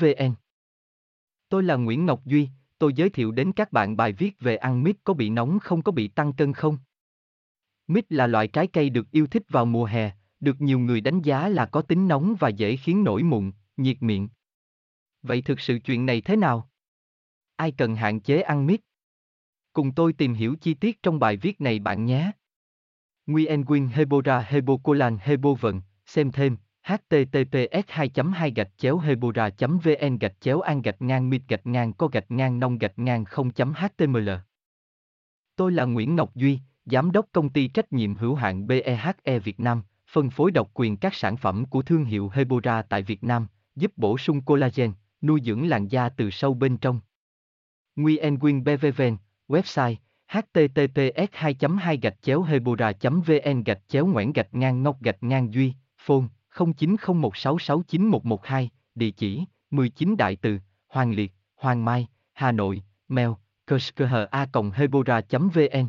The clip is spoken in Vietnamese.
vn tôi là nguyễn ngọc duy tôi giới thiệu đến các bạn bài viết về ăn mít có bị nóng không có bị tăng cân không mít là loại trái cây được yêu thích vào mùa hè được nhiều người đánh giá là có tính nóng và dễ khiến nổi mụn nhiệt miệng Vậy thực sự chuyện này thế nào? Ai cần hạn chế ăn mít? Cùng tôi tìm hiểu chi tiết trong bài viết này bạn nhé. Nguyen Nguyen Hebora Hebocolan Hebovận, xem thêm https 2 2 gạch chéo hebora vn gạch chéo an gạch ngang mít gạch ngang co gạch ngang nông gạch ngang 0 html Tôi là Nguyễn Ngọc Duy, Giám đốc công ty trách nhiệm hữu hạn BEHE Việt Nam, phân phối độc quyền các sản phẩm của thương hiệu Hebora tại Việt Nam, giúp bổ sung collagen, nuôi dưỡng làn da từ sâu bên trong. Nguyen Quyên BVVN, website https 2 2 gạch chéo hebora vn gạch chéo ngoãn gạch ngang ngọc gạch ngang duy phone 0901669112 địa chỉ 19 đại từ, hoàng liệt, hoàng mai, hà nội, mail kerskha hebora vn